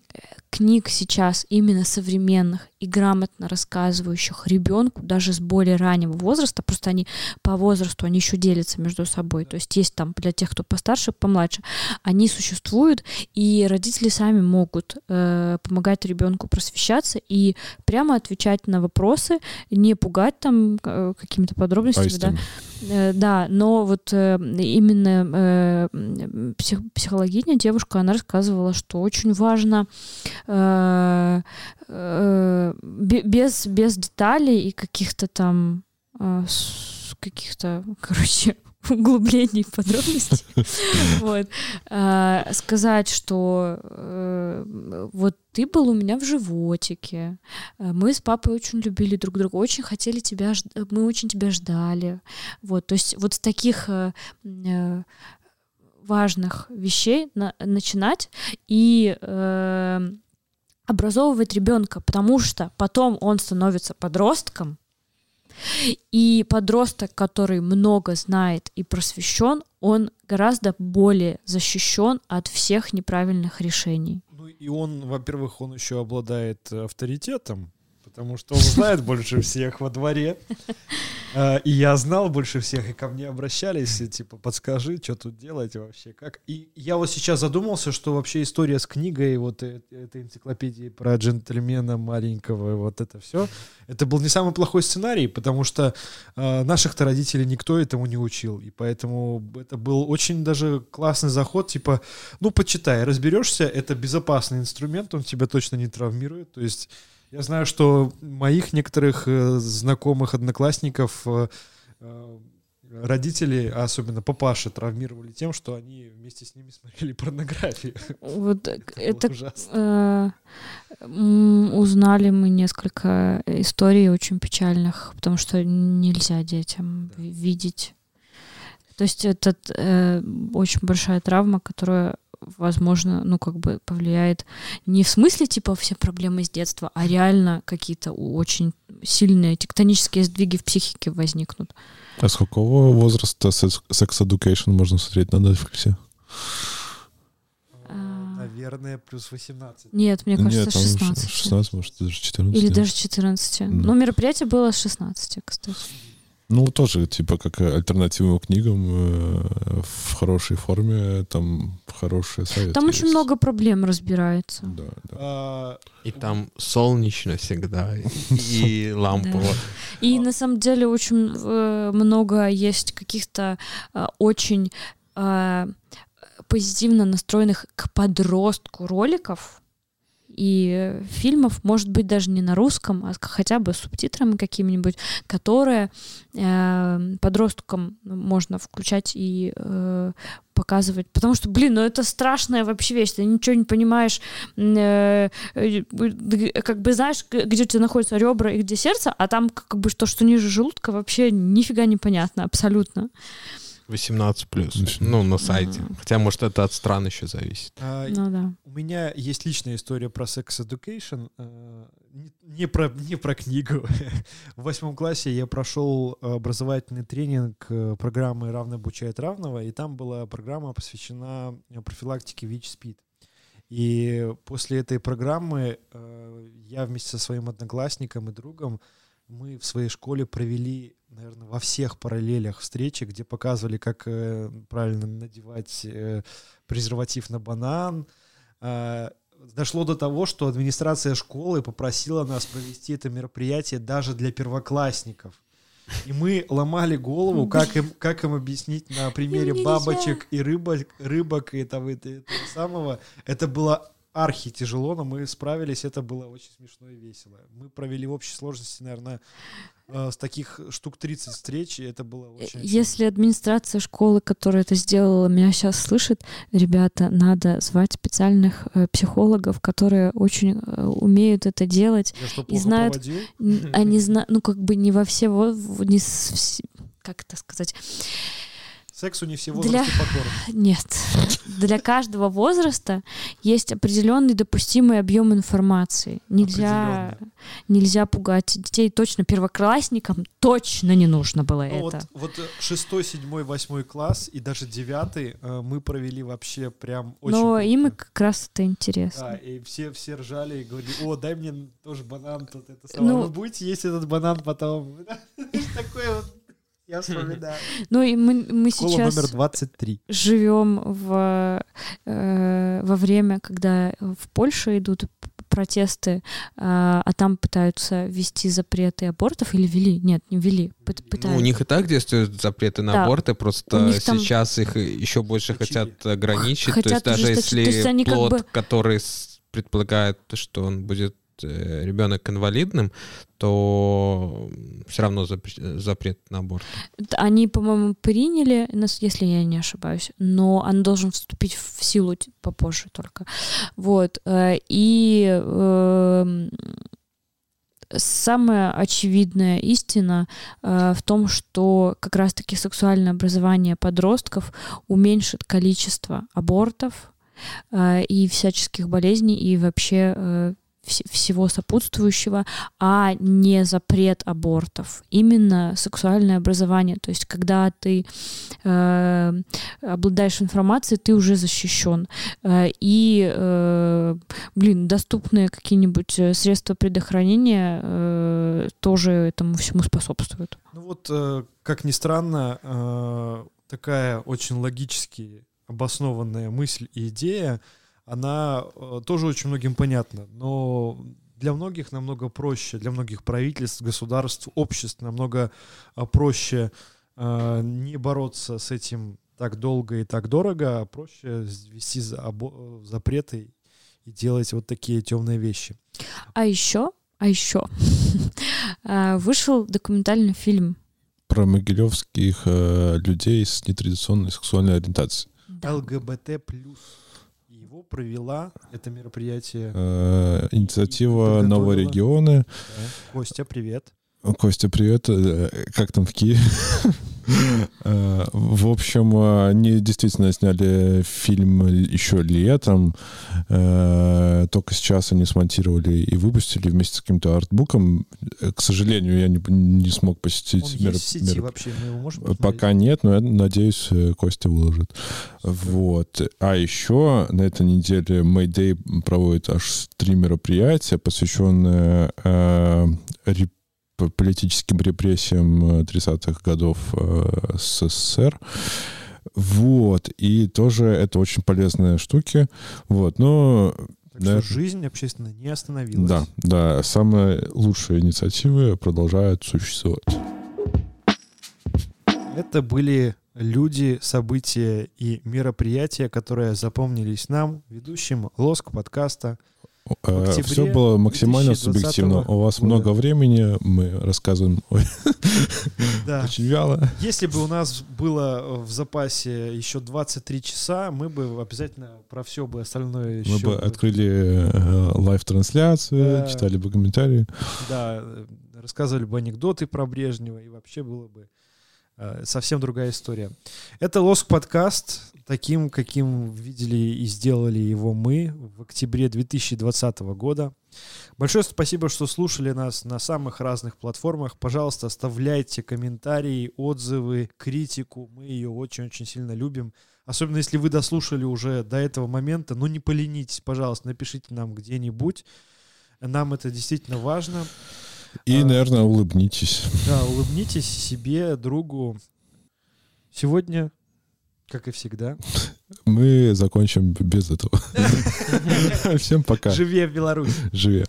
книг сейчас именно современных и грамотно рассказывающих ребенку, даже с более раннего возраста, просто они по возрасту, они еще делятся между собой. То есть есть там для тех, кто постарше, помладше, они существуют, и родители сами могут э, помогать ребенку просвещаться и прямо отвечать на вопросы, не пугать там э, какими-то подробностями, да. Э, да, но вот э, именно э, псих, психологиня, девушка, она рассказывала, что очень важно э, э, без, без деталей и каких-то там э, каких-то, (laughs) короче, углублений, подробностей. (laughs) Вот. А, сказать, что э, вот ты был у меня в животике, мы с папой очень любили друг друга, очень хотели тебя, мы очень тебя ждали. Вот, то есть вот с таких э, э, важных вещей начинать и образовывать ребенка, потому что потом он становится подростком, и подросток, который много знает и просвещен, он гораздо более защищен от всех неправильных решений.
Ну и он, во-первых, он еще обладает авторитетом, потому что он знает больше всех во дворе. А, и я знал больше всех, и ко мне обращались, и, типа, подскажи, что тут делать вообще, как. И я вот сейчас задумался, что вообще история с книгой, вот э, этой энциклопедии про джентльмена маленького, вот это все, это был не самый плохой сценарий, потому что э, наших-то родителей никто этому не учил, и поэтому это был очень даже классный заход, типа, ну, почитай, разберешься, это безопасный инструмент, он тебя точно не травмирует, то есть Я знаю, что моих некоторых э, знакомых одноклассников э, э, родители, а особенно папаши, травмировали тем, что они вместе с ними смотрели порнографию.
Вот (laughs)
Это
это
ужасно.
э, узнали мы несколько историй очень печальных, потому что нельзя детям
Да.
видеть. То есть это э, очень большая травма, которая, возможно, ну как бы повлияет не в смысле типа все проблемы с детства, а реально какие-то очень сильные тектонические сдвиги в психике возникнут.
А с какого возраста секс Education можно смотреть на Netflix?
А.
Наверное, плюс 18.
Нет, мне кажется,
Нет, там
16.
16, может, даже 14.
Или
нет.
даже 14.
Да.
Но мероприятие было с 16, кстати.
Ну, тоже, типа, как альтернативу книгам э, в хорошей форме, там хорошие советы
Там очень
есть.
много проблем разбирается.
Да, да.
А,
И там солнечно всегда, и (laughs) лампово.
И на самом деле очень э, много есть каких-то э, очень э, позитивно настроенных к подростку роликов и фильмов, может быть, даже не на русском, а хотя бы с субтитрами какими-нибудь, которые э, подросткам можно включать и э, показывать. Потому что, блин, ну это страшная вообще вещь, ты ничего не понимаешь, э, э, как бы знаешь, где у тебя находятся ребра и где сердце, а там как бы то, что ниже желудка, вообще нифига непонятно, абсолютно.
18 плюс.
18.
Ну, на сайте.
Мгм.
Хотя, может, это от стран еще зависит.
а,
Ну да.
У меня есть личная история про Sex Education. э, Не, не про, не про книгу. (laughs) В восьмом классе я прошел образовательный тренинг э, программы «Равно обучает равного», и там была программа, посвящена э, профилактике ВИЧ-СПИД. И после этой программы э, я вместе со своим одноклассником и другом мы в своей школе провели, наверное, во всех параллелях встречи, где показывали, как э, правильно надевать э, презерватив на банан. А, Дошло до того, что администрация школы попросила нас провести это мероприятие даже для первоклассников. И мы ломали голову, как им, как им объяснить на примере
нельзя.
бабочек и рыбок, рыбок и того, и того самого. Это было архи тяжело, но мы справились, это было очень смешно и весело. Мы провели в общей сложности, наверное, э, с таких штук 30 встреч, и это было очень...
Если администрация школы, которая это сделала, меня сейчас слышит, ребята, надо звать специальных э, психологов, которые очень э, умеют это делать.
Я что,
и знают-
проводил?
Они знают, ну как бы не во все, не с- как это сказать?
Сексу не все
Для-
возрасты покорны. (laughs)
Нет. Для каждого возраста есть определенный допустимый объем информации. Нельзя, нельзя пугать детей. Точно первоклассникам точно не нужно было
Ну,
это.
вот, вот э, шестой, седьмой, восьмой класс и даже девятый э, мы провели вообще прям очень
Но
круто.
им и как раз это интересно.
Да, и все, все ржали и говорили, о, дай мне тоже банан тут, это самое.
Ну-
Вы будете есть этот банан потом? (laughs) Такое вот, я вспоминаю. (laughs)
Ну и мы, мы
Школа
сейчас
номер 23.
живем в, э, во время, когда в Польше идут протесты, а, а там пытаются ввести запреты абортов или ввели? Нет, не ввели.
Ну,
пытаются.
у них и так действуют запреты на
Да.
аборты, просто
них там-
сейчас их еще больше
Ужесточили.
хотят ограничить.
Хотят
то есть даже
ужесточить. То есть
если
они как
плод,
бы-
который предполагает, что он будет ребенок инвалидным, то все равно запре- запрет на аборт.
Они, по-моему, приняли, если я не ошибаюсь, но он должен вступить в силу попозже только. Вот. э, И эм, самая очевидная истина э, в том, что как раз-таки сексуальное образование подростков уменьшит количество абортов э, и всяческих болезней и вообще э, всего сопутствующего, а не запрет абортов. Именно сексуальное образование. То есть, когда ты э, обладаешь информацией, ты уже защищен. Э, и, э, блин, доступные какие-нибудь э, средства предохранения э, тоже этому всему способствуют.
Ну вот, э, как ни странно, э, такая очень логически обоснованная мысль и идея, она э, тоже очень многим понятна, но для многих намного проще, для многих правительств, государств, обществ намного э, проще э, не бороться с этим так долго и так дорого, а проще ввести запреты и делать вот такие темные вещи.
А еще А еще (laughs) вышел документальный фильм.
Про могилевских э, людей с нетрадиционной сексуальной ориентацией.
ЛГБТ плюс. Его провела это мероприятие.
Э, инициатива. «Новые регионы».
Костя, привет.
Костя, привет. Э, Как там в Киеве? (laughs) В общем, э, они действительно сняли фильм еще летом. Э, Только сейчас они смонтировали и выпустили вместе с каким-то артбуком. Э, К сожалению, я не, не смог
Он
посетить
есть
мероп-
в сети
мероп-
вообще, мы его можем посмотреть?
Пока нет, но я надеюсь, Костя выложит. Вот. А еще на этой неделе Mayday проводит аж три мероприятия, посвященные э, реп- политическим репрессиям э, 30-х годов э, СССР. Вот. И тоже это очень полезные штуки. Вот. Но
Так
Да.
что жизнь общественно не остановилась.
да, да, самые лучшие инициативы продолжают существовать.
Это были люди, события и мероприятия, которые запомнились нам, ведущим Лоск подкаста. Октябре
Все Э, было максимально
2020
субъективно. У вас
года.
много времени, мы рассказываем (laughs)
Да.
очень вяло.
Если бы у нас было в запасе еще 23 часа, мы бы обязательно про все бы остальное еще...
Мы бы открыли э, live -трансляцию,
Да.
читали бы комментарии.
Да, э, рассказывали бы анекдоты про Брежнева, и вообще было бы э, совсем другая история. Это Лоск подкаст, таким, каким видели и сделали его мы в октябре 2020 года. Большое спасибо, что слушали нас на самых разных платформах. Пожалуйста, оставляйте комментарии, отзывы, критику. Мы ее очень-очень сильно любим. Особенно если вы дослушали уже до этого момента. Ну, не поленитесь, пожалуйста, напишите нам где-нибудь. Нам это действительно важно.
И,
А.
наверное, улыбнитесь.
Да, улыбнитесь себе, другу. Сегодня, как и всегда,
Мы закончим без этого. (laughs) Всем пока.
живи в Беларуси.
Живи.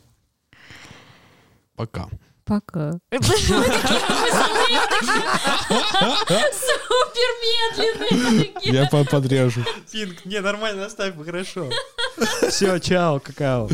Пока.
Пока. Супер медленные.
Я по- подрежу.
Пинг, не, нормально, оставь, хорошо. Все, чао, какао.